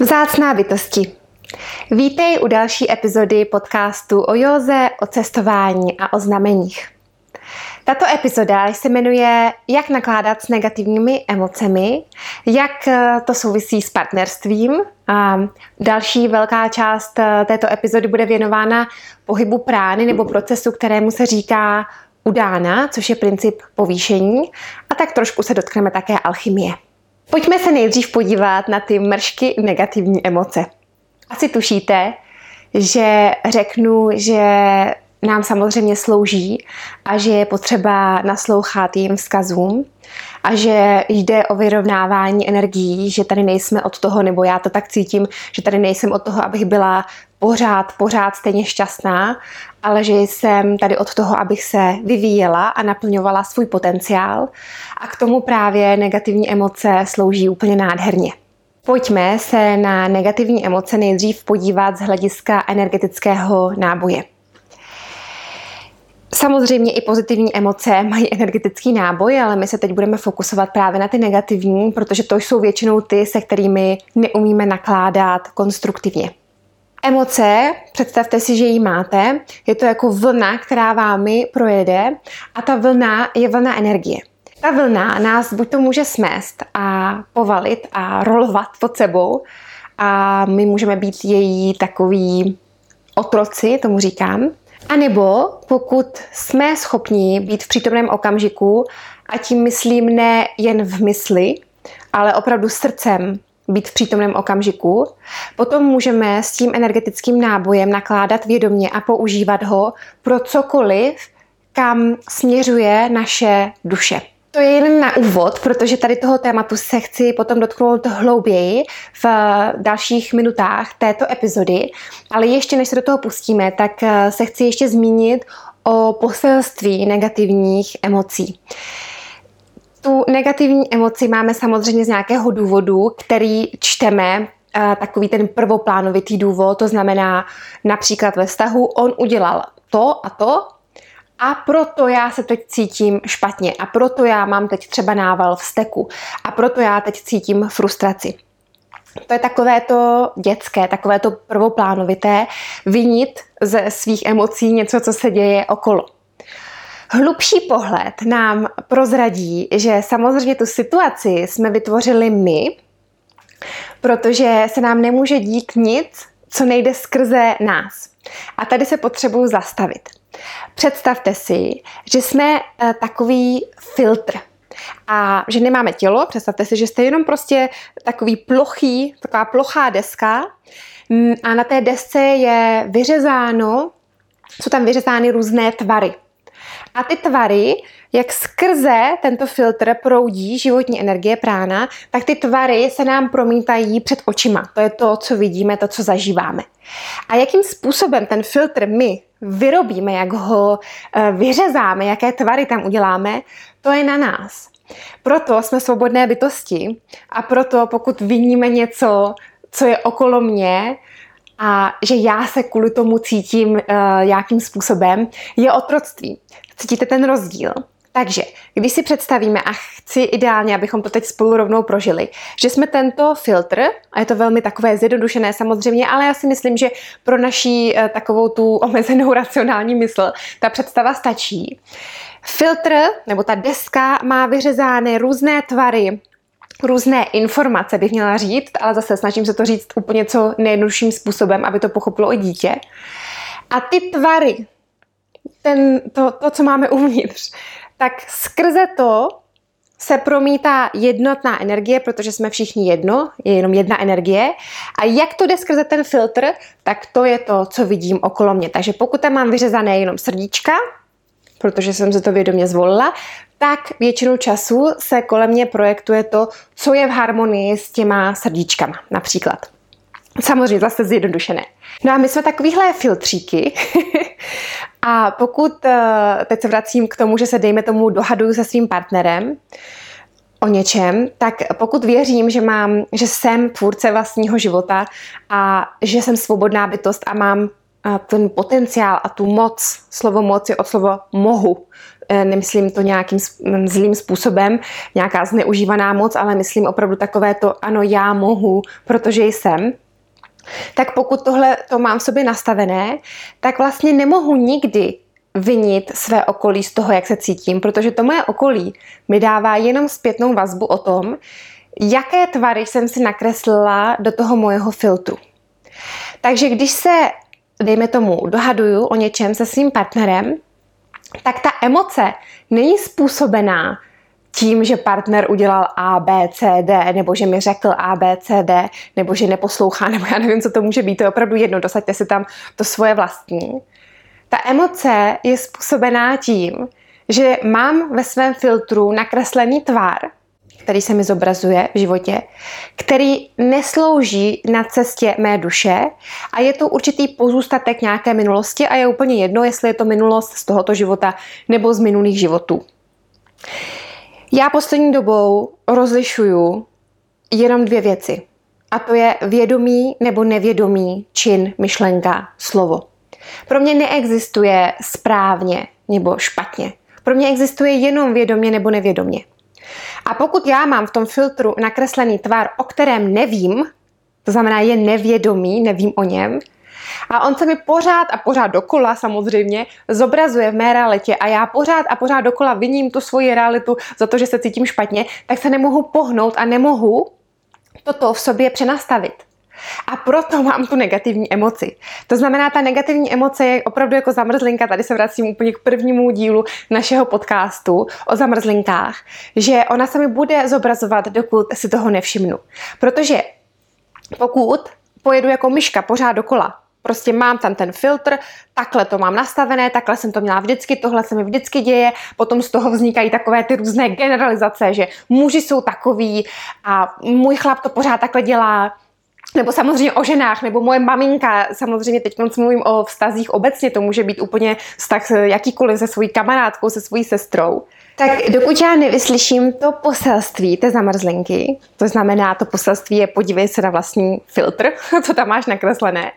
Vzácná bytosti. Vítej u další epizody podcastu o józe, o cestování a o znameních. Tato epizoda se jmenuje Jak nakládat s negativními emocemi, jak eh, to souvisí s partnerstvím. A další velká část eh, této epizody bude věnována pohybu prány nebo procesu, kterému se říká udána, což je princip povýšení. A tak trošku se dotkneme také alchymie. Pojďme se nejdřív podívat na ty mršky negativní emoce. Asi tušíte, že řeknu, že nám samozřejmě slouží a že je potřeba naslouchat jejím vzkazům a že jde o vyrovnávání energií, že tady nejsme od toho, nebo já to tak cítím, že tady nejsem od toho, abych byla pořád, pořád stejně šťastná, ale že jsem tady od toho, abych se vyvíjela a naplňovala svůj potenciál. A k tomu právě negativní emoce slouží úplně nádherně. Pojďme se na negativní emoce nejdřív podívat z hlediska energetického náboje. Samozřejmě i pozitivní emoce mají energetický náboj, ale my se teď budeme fokusovat právě na ty negativní, protože to jsou většinou ty, se kterými neumíme nakládat konstruktivně. Emoce, představte si, že ji máte, je to jako vlna, která vámi projede a ta vlna je vlna energie. Ta vlna nás buď to může smést a povalit a rolovat pod sebou a my můžeme být její takový otroci, tomu říkám. A nebo pokud jsme schopni být v přítomném okamžiku, a tím myslím ne jen v mysli, ale opravdu srdcem být v přítomném okamžiku, potom můžeme s tím energetickým nábojem nakládat vědomě a používat ho pro cokoliv, kam směřuje naše duše. To je jen na úvod, protože tady toho tématu se chci potom dotknout hlouběji v dalších minutách této epizody, ale ještě než se do toho pustíme, tak eh, se chci ještě zmínit o poselství negativních emocí. Tu negativní emoci máme samozřejmě z nějakého důvodu, který čteme eh, takový ten prvoplánovitý důvod, to znamená například ve vztahu on udělal to a to a proto já se teď cítím špatně a proto já mám teď třeba nával v steku a proto já teď cítím frustraci. To je takové to dětské, takové to prvoplánovité, vinit ze svých emocí něco, co se děje okolo. Hlubší pohled nám prozradí, že samozřejmě tu situaci jsme vytvořili my, protože se nám nemůže dít nic, co nejde skrze nás. A tady se potřebuju zastavit. Představte si, že jsme eh, takový filtr. A že nemáme tělo, představte si, že jste jenom prostě takový plochý, taková plochá deska a na té desce je vyřezáno, jsou tam vyřezány různé tvary. A ty tvary, jak skrze tento filtr proudí životní energie prána, tak ty tvary se nám promítají před očima. To je to, co vidíme, to, co zažíváme. A jakým způsobem ten filtr my vyrobíme, jak ho eh, vyřezáme, jaké tvary tam uděláme, to je na nás. Proto jsme svobodné bytosti a proto pokud vidíme něco, co je okolo mě, a že já se kvůli tomu cítím uh, jakým způsobem, je otroctví. Cítíte ten rozdíl? Takže, když si představíme, a chci ideálně, abychom to teď spolu rovnou prožili, že jsme tento filtr, a je to velmi takové zjednodušené samozřejmě, ale já si myslím, že pro naší uh, takovou tu omezenou racionální mysl ta představa stačí. Filtr, nebo ta deska má vyřezány různé tvary, různé informace, bych měla říct, ale zase snažím se to říct úplně co nejjednodušším způsobem, aby to pochopilo i dítě. A ty tvary, ten, to, to, co máme uvnitř, tak skrze to se promítá jednotná energie, protože jsme všichni jedno, je jenom jedna energie. A jak to jde skrze ten filtr, tak to je to, co vidím okolo mě. Takže pokud tam mám vyřezané jenom srdíčka, protože jsem se to vědomě zvolila, tak většinu času se kolem mě projektuje to, co je v harmonii s těma srdíčkama například. Samozřejmě zase zjednodušené. No a my jsme takovýhle filtříky a pokud, eh, teď se vracím k tomu, že se dejme tomu dohaduju se svým partnerem, o něčem, tak pokud věřím, že mám, že jsem tvůrce vlastního života a že jsem svobodná bytost a mám ten potenciál a tu moc, slovo moc je od slova mohu, eh, nemyslím to nějakým zlým způsobem, nějaká zneužívaná moc, ale myslím opravdu takové to, ano, já mohu, protože jsem, tak pokud tohle to mám v sobě nastavené, tak vlastně nemohu nikdy vinit své okolí z toho, jak se cítím, protože to moje okolí mi dává jenom zpětnou vazbu o tom, jaké tvary jsem si nakreslila do toho mojeho filtru. Takže když se, dejme tomu, dohaduju o něčem se svým partnerem, tak ta emoce není způsobená tím, že partner udělal A, B, C, D, nebo že mi řekl A, B, C, D, nebo že neposlouchá, nebo já nevím, co to může být, to je opravdu jedno, dosaďte si tam to svoje vlastní. Ta emoce je způsobená tím, že mám ve svém filtru nakreslený tvar, který se mi zobrazuje v životě, který neslouží na cestě mé duše a je to určitý pozůstatek nějaké minulosti a je úplně jedno, jestli je to minulost z tohoto života nebo z minulých životů. Já poslední dobou rozlišuju jenom dvě věci. A to je vědomý nebo nevědomý čin, myšlenka, slovo. Pro mě neexistuje správně nebo špatně. Pro mě existuje jenom vědomě nebo nevědomě. A pokud já mám v tom filtru nakreslený tvar, o kterém nevím, to znamená je nevědomý, nevím o něm, a on se mi pořád a pořád dokola samozřejmě zobrazuje v mé realitě a já pořád a pořád dokola viním tu svoji realitu za to, že se cítím špatně, tak se nemohu pohnout a nemohu toto v sobě přenastavit. A proto mám tu negativní emoci. To znamená, ta negativní emoce je opravdu jako zamrzlinka. Tady se vracím úplně k prvnímu dílu našeho podcastu o zamrzlinkách, že ona se mi bude zobrazovat, dokud si toho nevšimnu. Protože pokud pojedu jako myška pořád dokola, Prostě mám tam ten filtr, takhle to mám nastavené, takhle jsem to měla vždycky, tohle se mi vždycky děje, potom z toho vznikají takové ty různé generalizace, že muži jsou takový a můj chlap to pořád takhle dělá, nebo samozřejmě o ženách, nebo moje maminka, samozřejmě teď mluvím o vztazích obecně, to může být úplně vztah jakýkoliv se svojí kamarádkou, se svojí sestrou. Tak dokud já nevyslyším to poselství té zamrzlinky, to znamená, to poselství je podívej se na vlastní filtr, co tam máš nakreslené,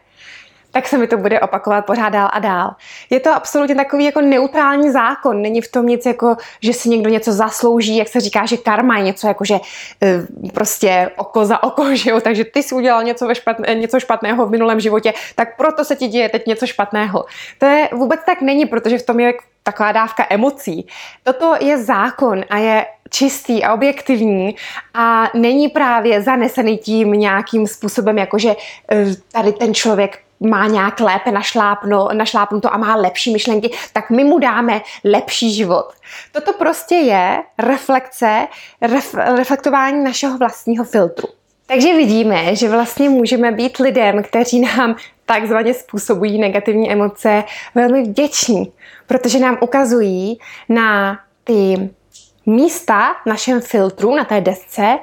tak se mi to bude opakovat pořád dál a dál. Je to absolutně takový jako neutrální zákon, není v tom nic jako, že si někdo něco zaslouží, jak se říká, že karma je něco jako, že eh, prostě oko za oko, že jo, takže ty jsi udělal něco, ve špatné, něco špatného v minulém životě, tak proto se ti děje teď něco špatného. To je vůbec tak není, protože v tom je taková dávka emocí. Toto je zákon a je čistý a objektivní a není právě zanesený tím nějakým způsobem, jakože eh, tady ten člověk má nějak lépe našlápno, našlápnuto a má lepší myšlenky, tak my mu dáme lepší život. Toto prostě je reflekce, ref, reflektování našeho vlastního filtru. Takže vidíme, že vlastně můžeme být lidem, kteří nám takzvaně způsobují negativní emoce, velmi vděční, protože nám ukazují na ty místa v našem filtru, na té desce,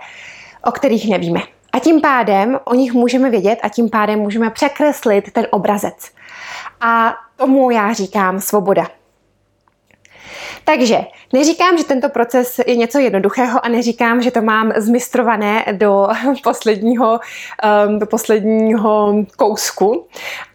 o kterých nevíme. A tím pádem o nich můžeme vědět a tím pádem můžeme překreslit ten obrazec. A tomu já říkám svoboda. Takže neříkám, že tento proces je něco jednoduchého a neříkám, že to mám zmistrované do posledního, um, do posledního kousku,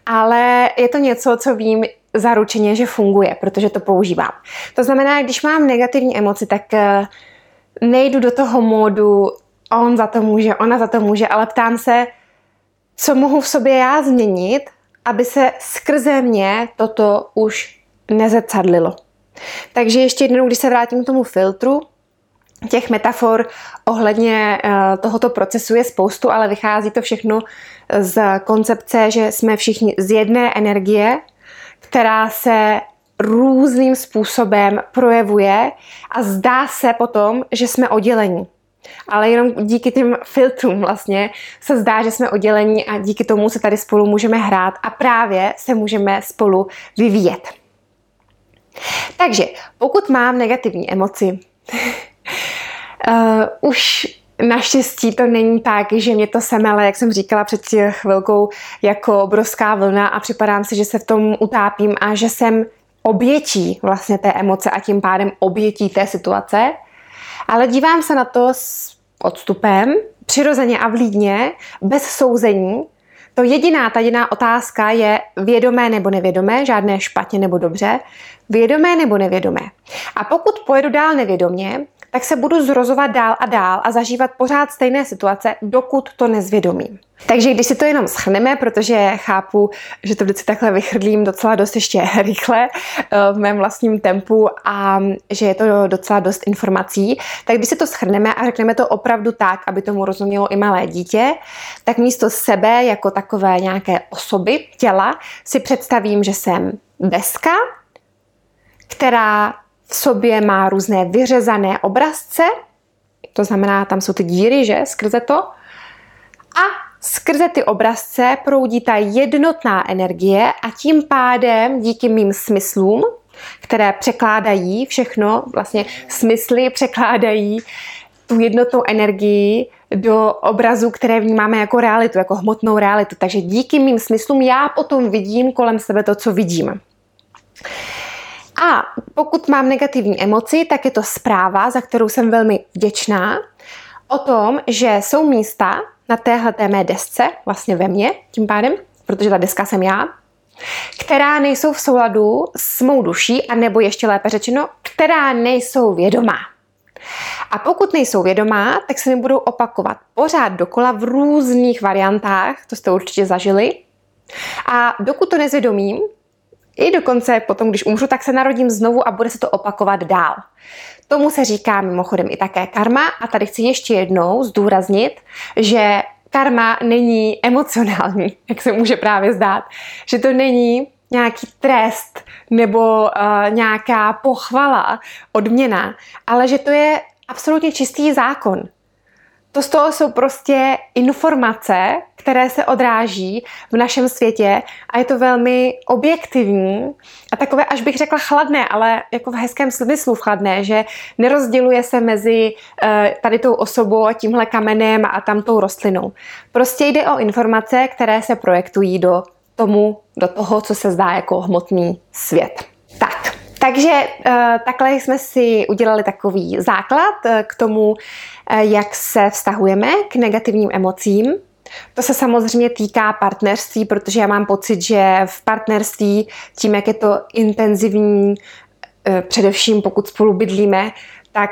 ale je to něco, co vím zaručeně, že funguje, protože to používám. To znamená, když mám negativní emoci, tak uh, nejdu do toho módu on za to může, ona za to může, ale ptám se, co mohu v sobě já změnit, aby se skrze mě toto už nezrcadlilo. Takže ještě jednou, když se vrátím k tomu filtru, těch metafor ohledně uh, tohoto procesu je spoustu, ale vychází to všechno z koncepce, že jsme všichni z jedné energie, která se různým způsobem projevuje a zdá se potom, že jsme oddělení ale jenom díky těm filtrům vlastně se zdá, že jsme oddělení a díky tomu se tady spolu můžeme hrát a právě se můžeme spolu vyvíjet. Takže pokud mám negativní emoci, uh, už Naštěstí to není tak, že mě to semele, jak jsem říkala před chvilkou, jako obrovská vlna a připadám si, že se v tom utápím a že jsem obětí vlastně té emoce a tím pádem obětí té situace, ale dívám se na to s odstupem, přirozeně a vlídně, bez souzení, To jediná, ta jediná otázka je vědomé nebo nevědomé, žádné špatně nebo dobře, vědomé nebo nevědomé. A pokud pojedu dál nevědomě, tak se budu zrozovat dál a dál a zažívat pořád stejné situace, dokud to nezvědomím. Takže když si to jenom schrneme, protože chápu, že to vždycky takhle vychrlím docela dost ještě rychle eh, v mém vlastním tempu a že je to docela dost informací, tak když si to schrneme a řekneme to opravdu tak, aby tomu rozumělo i malé dítě, tak místo sebe jako takové nějaké osoby, těla, si představím, že jsem deska, která v sobě má různé vyřezané obrazce, to znamená, tam jsou ty díry, že, skrze to. A skrze ty obrazce proudí ta jednotná energie a tím pádem díky mým smyslům, které překládají všechno, vlastně smysly překládají tu jednotnou energii do obrazu, které vnímáme jako realitu, jako hmotnou realitu. Takže díky mým smyslům já potom vidím kolem sebe to, co vidím. A pokud mám negativní emoci, tak je to zpráva, za kterou jsem velmi vděčná, o tom, že jsou místa na téhle mé desce, vlastně ve mně tím pádem, protože ta deska jsem já, která nejsou v souladu s mou duší, a nebo ještě lépe řečeno, která nejsou vědomá. A pokud nejsou vědomá, tak se mi budou opakovat pořád dokola v různých variantách, to jste určitě zažili. A dokud to nezvědomím, i dokonce potom, když umřu, tak se narodím znovu a bude se to opakovat dál. Tomu se říká mimochodem i také karma a tady chci ještě jednou zdůraznit, že karma není emocionální, jak se může právě zdát. Že to není nějaký trest nebo uh, nějaká pochvala, odměna, ale že to je absolutně čistý zákon. To z toho jsou prostě informace, které se odráží v našem světě a je to velmi objektivní a takové, až bych řekla chladné, ale jako v hezkém smyslu chladné, že nerozděluje se mezi uh, tady tou osobou a tímhle kamenem a tamtou rostlinou. Prostě jde o informace, které se projektují do tomu, do toho, co se zdá jako hmotný svět. Tak, takže eh, takhle jsme si udělali takový základ eh, k tomu, eh, jak se vztahujeme k negativním emocím. To se samozřejmě týká partnerství, protože já mám pocit, že v partnerství, tím, jak je to intenzivní, především pokud spolu bydlíme, tak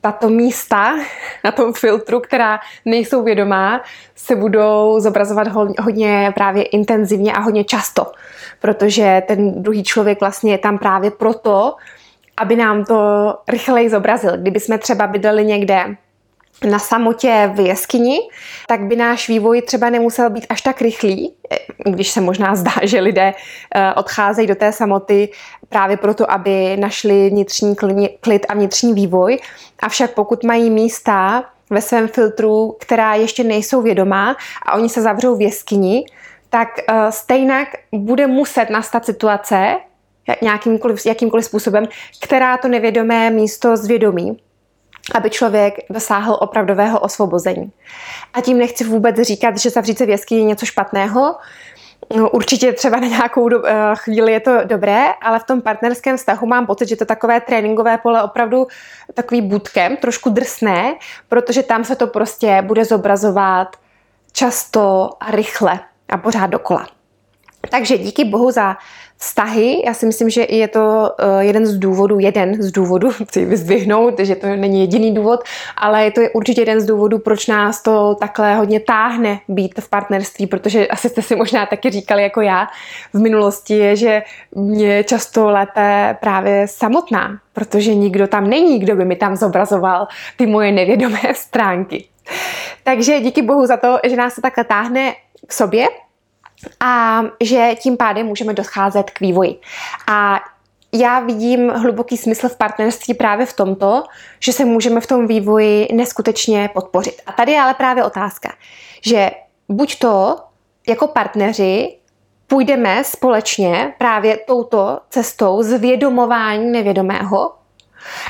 tato místa na tom filtru, která nejsou vědomá, se budou zobrazovat hodně právě intenzivně a hodně často, protože ten druhý člověk vlastně je tam právě proto, aby nám to rychleji zobrazil. Kdyby jsme třeba bydleli někde na samotě v jeskyni, tak by náš vývoj třeba nemusel být až tak rychlý, když se možná zdá, že lidé eh, odcházejí do té samoty právě proto, aby našli vnitřní klid a vnitřní vývoj. Avšak pokud mají místa ve svém filtru, která ještě nejsou vědomá a oni se zavřou v jeskyni, tak eh, stejnak bude muset nastat situace, nějakýmkoliv, jakýmkoliv způsobem, která to nevědomé místo zvědomí aby člověk dosáhl opravdového osvobození. A tím nechci vůbec říkat, že zavřít se v jeskyni je něco špatného. No, určitě třeba na nějakou do, uh, chvíli je to dobré, ale v tom partnerském vztahu mám pocit, že to takové tréninkové pole opravdu takový bootcamp, trošku drsné, protože tam se to prostě bude zobrazovat často a rychle a pořád dokola. Takže díky bohu za vztahy. Já si myslím, že je to eh, jeden z důvodů, jeden z důvodů, chci vyzdvihnout, že to není jediný důvod, ale je to určitě jeden z důvodů, proč nás to takhle hodně táhne být v partnerství, protože asi jste si možná taky říkali jako já v minulosti, je, že mě často lépe právě samotná, protože nikdo tam není, kdo by mi tam zobrazoval ty moje nevědomé stránky. Takže díky bohu za to, že nás to takhle táhne k sobě a že tím pádem můžeme docházet k vývoji. A já vidím hluboký smysl v partnerství právě v tomto, že se můžeme v tom vývoji neskutečně podpořit. A tady je ale právě otázka, že buď to jako partneři půjdeme společně právě touto cestou zvědomování nevědomého,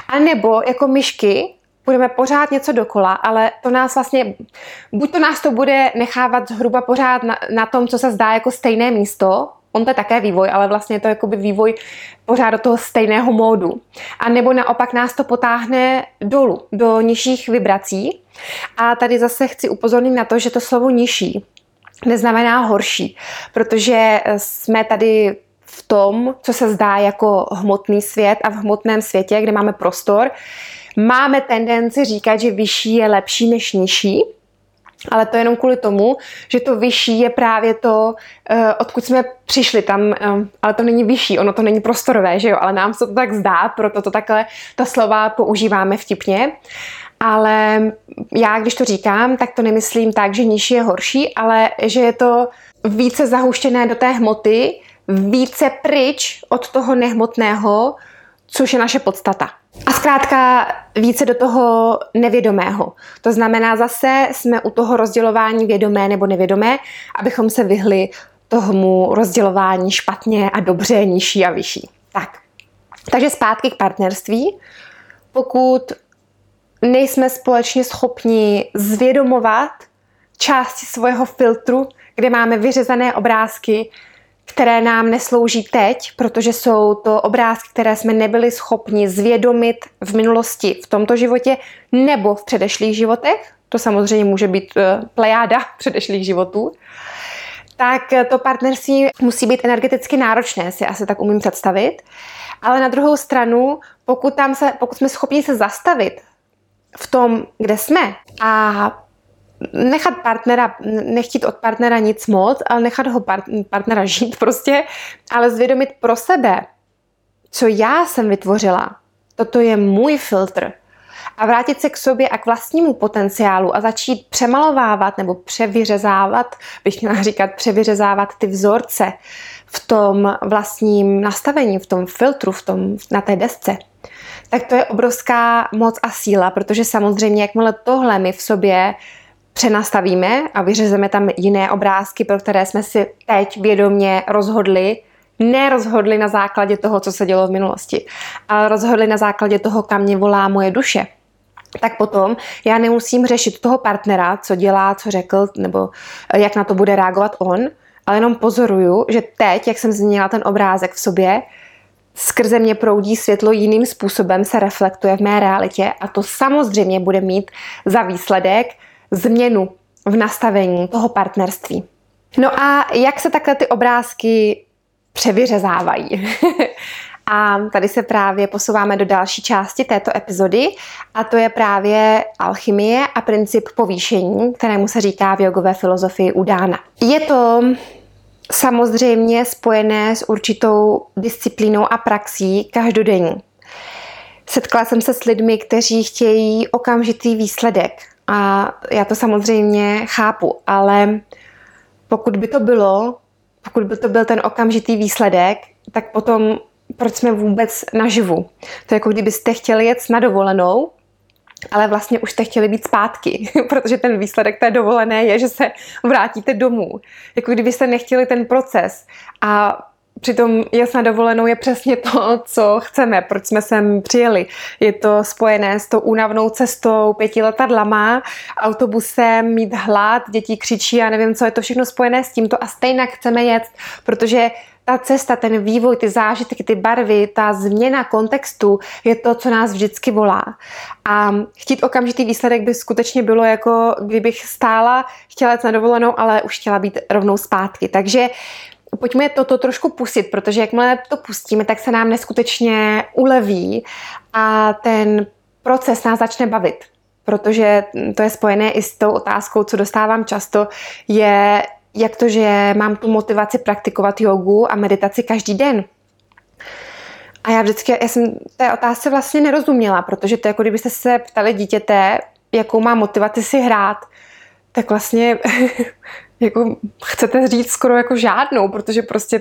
anebo jako myšky budeme pořád něco dokola, ale to nás vlastně, buď to nás to bude nechávat zhruba pořád na, na tom, co se zdá jako stejné místo, on to je také vývoj, ale vlastně je to jakoby vývoj pořád do toho stejného módu. A nebo naopak nás to potáhne dolů, do nižších vibrací. A tady zase chci upozornit na to, že to slovo nižší neznamená horší, protože jsme tady v tom, co se zdá jako hmotný svět a v hmotném světě, kde máme prostor, máme tendenci říkat, že vyšší je lepší než nižší, ale to jenom kvůli tomu, že to vyšší je právě to, eh, odkud jsme přišli tam, eh, ale to není vyšší, ono to není prostorové, že jo, ale nám se to tak zdá, proto to takhle ta slova používáme vtipně. Ale já, když to říkám, tak to nemyslím tak, že nižší je horší, ale že je to více zahuštěné do té hmoty, více pryč od toho nehmotného, což je naše podstata. A zkrátka více do toho nevědomého. To znamená, zase jsme u toho rozdělování vědomé nebo nevědomé, abychom se vyhli tomu rozdělování špatně a dobře, nižší a vyšší. Tak. Takže zpátky k partnerství. Pokud nejsme společně schopni zvědomovat části svého filtru, kde máme vyřezané obrázky, které nám neslouží teď, protože jsou to obrázky, které jsme nebyli schopni zvědomit v minulosti v tomto životě nebo v předešlých životech. To samozřejmě může být eh, plejáda předešlých životů. Tak to partnerství musí být energeticky náročné, si asi tak umím představit. Ale na druhou stranu, pokud, tam se, pokud jsme schopni se zastavit v tom, kde jsme a nechat partnera, nechtít od partnera nic moc, ale nechat ho part, partnera žít prostě, ale zvědomit pro sebe, co já jsem vytvořila. Toto je můj filtr. A vrátit se k sobě a k vlastnímu potenciálu a začít přemalovávat nebo převyřezávat, bych měla říkat převyřezávat ty vzorce v tom vlastním nastavení, v tom filtru, v tom, na té desce tak to je obrovská moc a síla, protože samozřejmě, jakmile tohle my v sobě přenastavíme a vyřezeme tam jiné obrázky, pro které jsme si teď vědomě rozhodli, nerozhodli na základě toho, co se dělo v minulosti, ale rozhodli na základě toho, kam mě volá moje duše, tak potom já nemusím řešit toho partnera, co dělá, co řekl, nebo jak na to bude reagovat on, ale jenom pozoruju, že teď, jak jsem změnila ten obrázek v sobě, skrze mě proudí světlo jiným způsobem, se reflektuje v mé realitě a to samozřejmě bude mít za výsledek změnu v nastavení toho partnerství. No a jak se takhle ty obrázky převyřezávají? a tady se právě posouváme do další části této epizody a to je právě alchymie a princip povýšení, kterému se říká v jogové filozofii udána. Je to samozřejmě spojené s určitou disciplínou a praxí každodenní. Setkala jsem se s lidmi, kteří chtějí okamžitý výsledek, a já to samozřejmě chápu, ale pokud by to bylo, pokud by to byl ten okamžitý výsledek, tak potom proč jsme vůbec naživu? To je jako kdybyste chtěli jet na dovolenou, ale vlastně už jste chtěli být zpátky, protože ten výsledek té dovolené je, že se vrátíte domů. Jako kdybyste nechtěli ten proces a Přitom jasná dovolenou je přesně to, co chceme, proč jsme sem přijeli. Je to spojené s tou únavnou cestou, pěti letadlama, autobusem, mít hlad, děti křičí a nevím, co je to všechno spojené s tímto a stejně chceme jet, protože ta cesta, ten vývoj, ty zážitky, ty barvy, ta změna kontextu je to, co nás vždycky volá. A chtít okamžitý výsledek by skutečně bylo jako, kdybych stála, chtěla jít na dovolenou, ale už chtěla být rovnou zpátky. Takže pojďme toto trošku pustit, protože jakmile to pustíme, tak se nám neskutečně uleví a ten proces nás začne bavit. Protože to je spojené i s tou otázkou, co dostávám často, je, jak to, že mám tu motivaci praktikovat jogu a meditaci každý den. A já vždycky, já jsem té otázce vlastně nerozuměla, protože to je jako kdybyste se ptali dítěte, jakou má motivaci si hrát, tak vlastně jako chcete říct skoro jako žádnou, protože prostě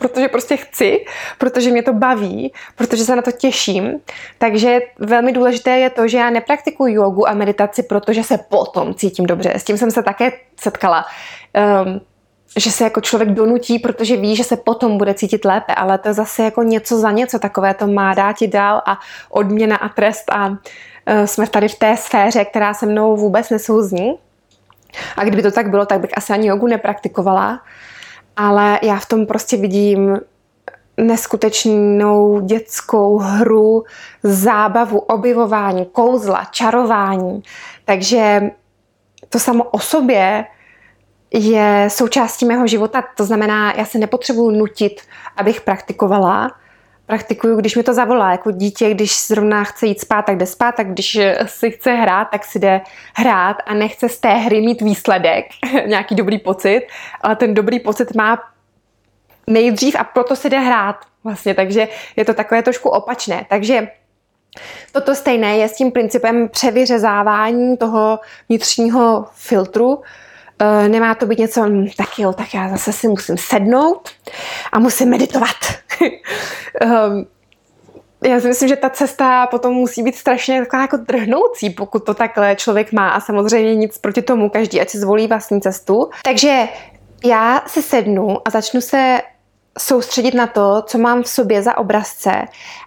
protože prostě chci, protože mě to baví, protože se na to těším. Takže velmi důležité je to, že já nepraktikuju jogu a meditaci, protože se potom cítím dobře. S tím jsem se také setkala. Um, že se jako člověk donutí, protože ví, že se potom bude cítit lépe, ale to je zase jako něco za něco takové, to má dát ti dál a odměna a trest a uh, jsme tady v té sféře, která se mnou vůbec nesouzní. A kdyby to tak bylo, tak bych asi ani jogu nepraktikovala. Ale já v tom prostě vidím neskutečnou dětskou hru, zábavu, objevování, kouzla, čarování. Takže to samo o sobě je součástí mého života. To znamená, já se nepotřebuju nutit, abych praktikovala. Praktikuju, když mi to zavolá. Jako dítě, když zrovna chce jít spát, tak jde spát, a když si chce hrát, tak si jde hrát a nechce z té hry mít výsledek, nějaký dobrý pocit, ale ten dobrý pocit má nejdřív a proto se jde hrát vlastně, takže je to takové trošku opačné. Takže Toto stejné je s tím principem převyřezávání toho vnitřního filtru. E, nemá to být něco, hm, tak jo, tak já zase si musím sednout a musím meditovat. Ehm, já si myslím, že ta cesta potom musí být strašně taková jako drhnoucí, pokud to takhle člověk má a samozřejmě nic proti tomu, každý ať si zvolí vlastní cestu. Takže já se sednu a začnu se soustředit na to, co mám v sobě za obrazce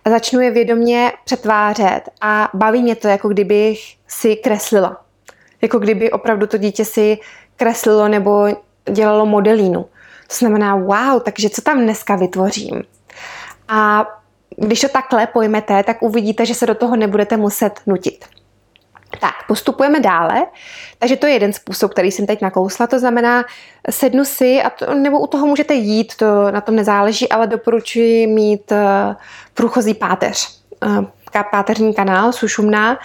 a začnu je vědomě přetvářet a baví mě to, jako kdybych si kreslila. Jako kdyby opravdu to dítě si kreslilo nebo dělalo modelínu. To znamená, wow, takže co tam dneska vytvořím? A když to takhle pojmete, tak uvidíte, že se do toho nebudete muset nutit. Tak, postupujeme dále. Takže to je jeden způsob, který jsem teď nakousla. To znamená, sednu si, a to, nebo u toho můžete jít, to na tom nezáleží, ale doporučuji mít uh, průchozí páteř. Uh, páteřní kanál, sušumná,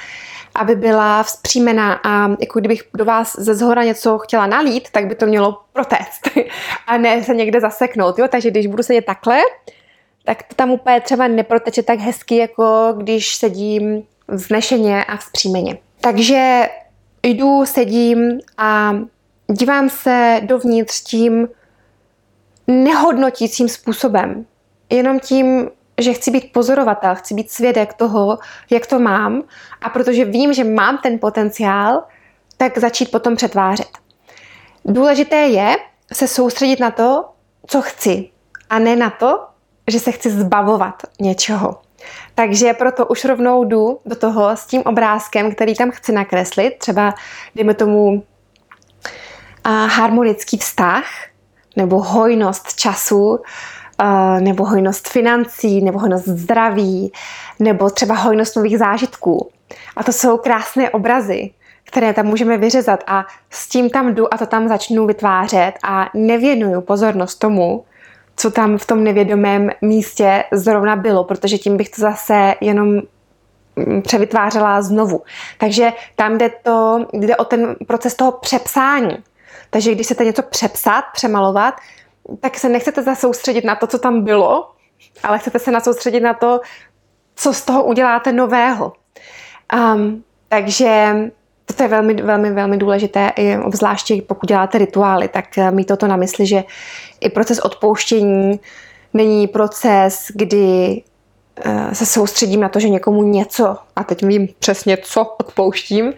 aby byla vzpřímená a jako kdybych do vás ze zhora něco chtěla nalít, tak by to mělo protéct a ne se někde zaseknout. Jo? Takže když budu sedět takhle, tak to tam úplně třeba neproteče tak hezky, jako když sedím vznešeně a vzpřímeně. Takže jdu, sedím a dívám se dovnitř tím nehodnotícím způsobem. Jenom tím, že chci být pozorovatel, chci být svědek toho, jak to mám a protože vím, že mám ten potenciál, tak začít potom přetvářet. Důležité je se soustředit na to, co chci a ne na to, že se chci zbavovat něčeho. Takže proto už rovnou jdu do toho s tím obrázkem, který tam chci nakreslit, třeba dejme tomu a harmonický vztah, nebo hojnost času, nebo hojnost financí, nebo hojnost zdraví, nebo třeba hojnost nových zážitků. A to jsou krásné obrazy, které tam můžeme vyřezat a s tím tam jdu a to tam začnu vytvářet a nevěnuju pozornost tomu, co tam v tom nevědomém místě zrovna bylo, protože tím bych to zase jenom mm, převytvářela znovu. Takže tam jde, to, jde o ten proces toho přepsání. Takže když chcete něco přepsat, přemalovat, tak se nechcete zasoustředit na to, co tam bylo, ale chcete se nasoustředit na to, co z toho uděláte nového. Um, takže to je velmi, velmi, velmi důležité, obzvláště pokud děláte rituály, tak eh, mít toto na mysli, že i proces odpouštění není proces, kdy eh, se soustředím na to, že někomu něco, a teď vím přesně, co odpouštím,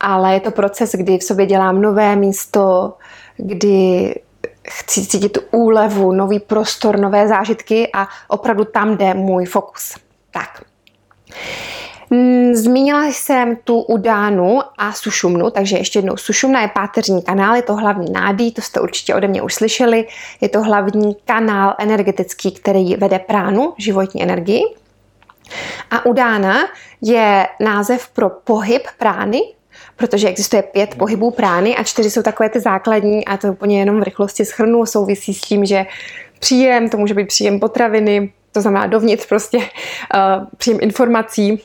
ale je to proces, kdy v sobě dělám nové místo, kdy chci cítit úlevu, nový prostor, nové zážitky a opravdu tam jde můj fokus. Tak. Mm, zmínila jsem tu udánu a sušumnu, takže ještě jednou sušumna je páteřní kanál, je to hlavní nádý, to jste určitě ode mě už slyšeli. Je to hlavní kanál energetický, který vede pránu, životní energii. A udána je název pro pohyb prány, protože existuje pět pohybů prány a čtyři jsou takové ty základní a to úplně jenom v rychlosti schrnu, souvisí s tím, že příjem, to může být příjem potraviny, to znamená dovnitř prostě uh, příjem informací, uh,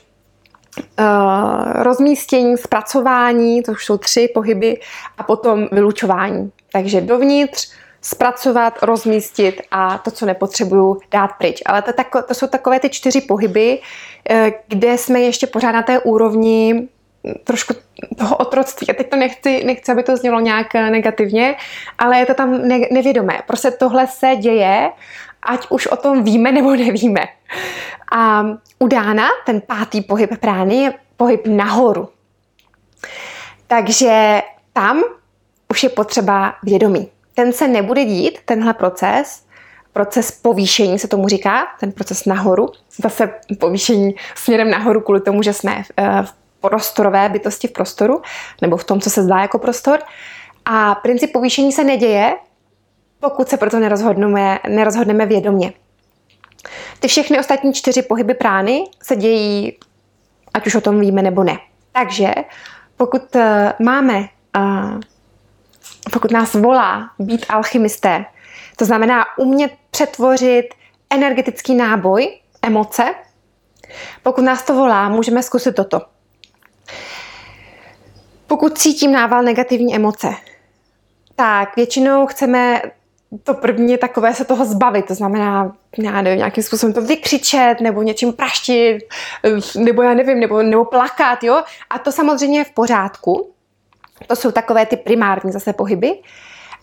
rozmístění, zpracování, to už jsou tři pohyby, a potom vylučování. Takže dovnitř, zpracovat, rozmístit a to, co nepotřebuju, dát pryč. Ale to, to jsou takové ty čtyři pohyby, eh, kde jsme ještě pořád na té úrovni trošku toho otroctví. A teď to nechci, nechci, aby to znělo nějak negativně, ale je to tam ne, nevědomé. Prostě tohle se děje, ať už o tom víme nebo nevíme. A u Dána, ten pátý pohyb prány, je pohyb nahoru. Takže tam už je potřeba vědomí. Ten se nebude dít, tenhle proces, proces povýšení se tomu říká, ten proces nahoru, zase povýšení směrem nahoru kvůli tomu, že jsme eh, v prostorové bytosti v prostoru, nebo v tom, co se zdá jako prostor. A princip povýšení se neděje, pokud se proto nerozhodneme, nerozhodneme vědomě. Ty všechny ostatní čtyři pohyby prány se dějí, ať už o tom víme nebo ne. Takže pokud uh, máme uh, pokud nás volá být alchymisté, to znamená umět přetvořit energetický náboj, emoce, pokud nás to volá, můžeme zkusit toto. Pokud cítím nával negativní emoce, tak většinou chceme to první takové se toho zbavit, to znamená, já nevím, nějakým způsobem to vykřičet, nebo něčím praštit, nebo já nevím, nebo, nebo plakat, jo. A to samozřejmě je v pořádku. To jsou takové ty primární zase pohyby.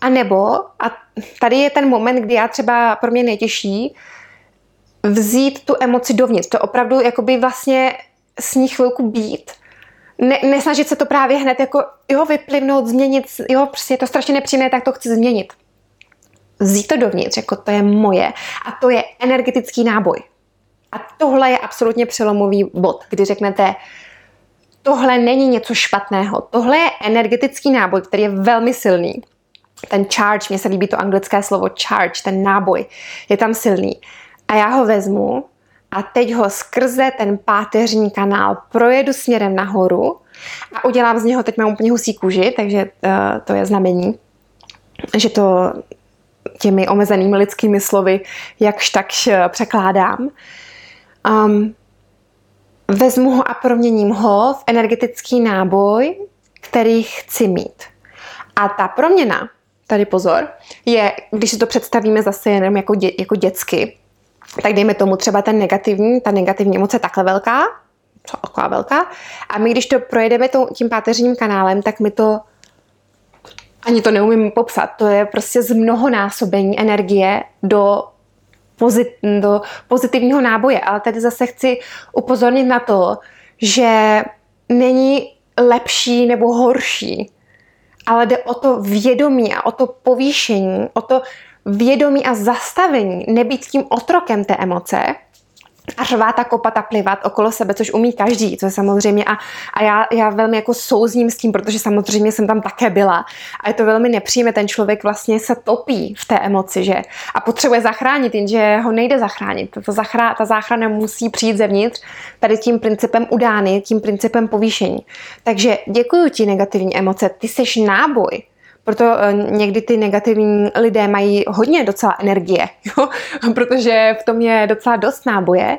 A nebo, a tady je ten moment, kdy já třeba pro mě nejtěžší vzít tu emoci dovnitř. To opravdu jakoby vlastně s ní chvilku být. Ne, nesnažit se to právě hned jako, jo, vyplivnout, změnit, jo, prostě je to strašně nepříjemné, tak to chci změnit vzít to dovnitř, jako to je moje a to je energetický náboj. A tohle je absolutně přelomový bod, kdy řeknete, tohle není něco špatného, tohle je energetický náboj, který je velmi silný. Ten charge, mně se líbí to anglické slovo charge, ten náboj, je tam silný. A já ho vezmu a teď ho skrze ten páteřní kanál projedu směrem nahoru a udělám z něho, teď mám úplně husí kůži, takže uh, to je znamení, že to těmi omezenými lidskými slovy, jakž takž eh, překládám. Um, vezmu ho a proměním ho v energetický náboj, který chci mít. A ta proměna, tady pozor, je, když si to představíme zase jenom jako, dě, jako dětsky, tak dejme tomu třeba ten negativní, ta negativní emoce takhle velká, taková velká, a my když to projedeme tím páteřním kanálem, tak my to ani to neumím popsat, to je prostě z mnohonásobení energie do, pozit, do pozitivního náboje. Ale tady zase chci upozornit na to, že není lepší nebo horší, ale jde o to vědomí a o to povýšení, o to vědomí a zastavení, nebýt tím otrokem té emoce, a řvát a kopat a plivat okolo sebe, což umí každý, je samozřejmě a, a já, já velmi jako souzním s tím, protože samozřejmě jsem tam také byla a je to velmi nepříjemné, ten člověk vlastně se topí v té emoci, že? A potřebuje zachránit, jenže ho nejde zachránit, to zachrá, ta záchrana musí přijít zevnitř tady tím principem udány, tím principem povýšení. Takže děkuji ti negativní emoce, ty jsi náboj, proto eh, někdy ty negativní lidé mají hodně docela energie, jo? protože v tom je docela dost náboje.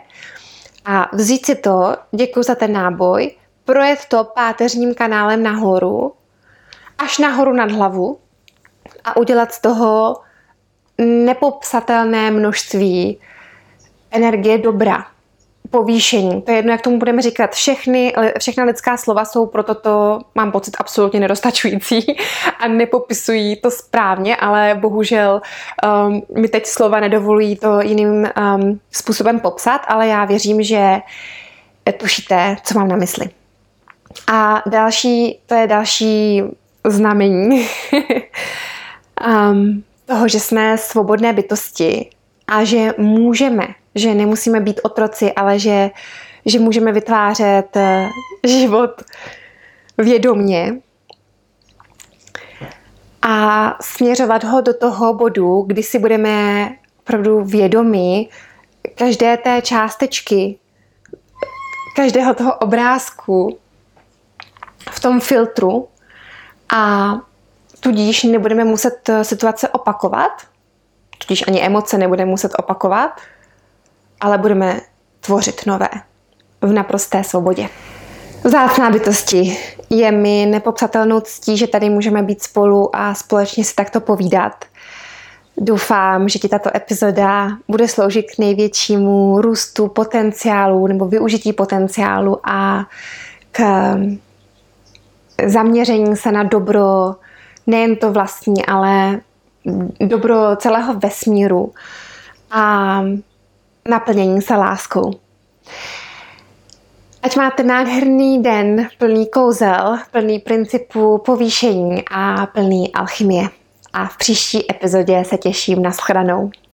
A vzít si to, děkuji za ten náboj, projet to páteřním kanálem nahoru, až nahoru nad hlavu a udělat z toho nepopsatelné množství energie dobra povýšení. To je jedno, jak tomu budeme říkat. Všechny, všechna lidská slova jsou pro toto, mám pocit, absolutně nedostačující a nepopisují to správně, ale bohužel um, mi teď slova nedovolují to jiným um, způsobem popsat, ale já věřím, že tušíte, co mám na mysli. A další, to je další znamení um, toho, že jsme svobodné bytosti a že můžeme že nemusíme být otroci, ale že, že můžeme vytvářet eh, život vědomně a směřovat ho do toho bodu, kdy si budeme opravdu vědomí každé té částečky, každého toho obrázku v tom filtru a tudíž nebudeme muset situace opakovat, tudíž ani emoce nebudeme muset opakovat, ale budeme tvořit nové v naprosté svobodě. Vzácná bytosti, je mi nepopsatelnou ctí, že tady můžeme být spolu a společně si takto povídat. Doufám, že ti tato epizoda bude sloužit k největšímu růstu potenciálu nebo využití potenciálu a k zaměření se na dobro nejen to vlastní, ale dobro celého vesmíru. A naplnění se láskou. Ať máte nádherný den plný kouzel, plný principů povýšení a plný alchymie. A v příští epizodě se těším na shledanou.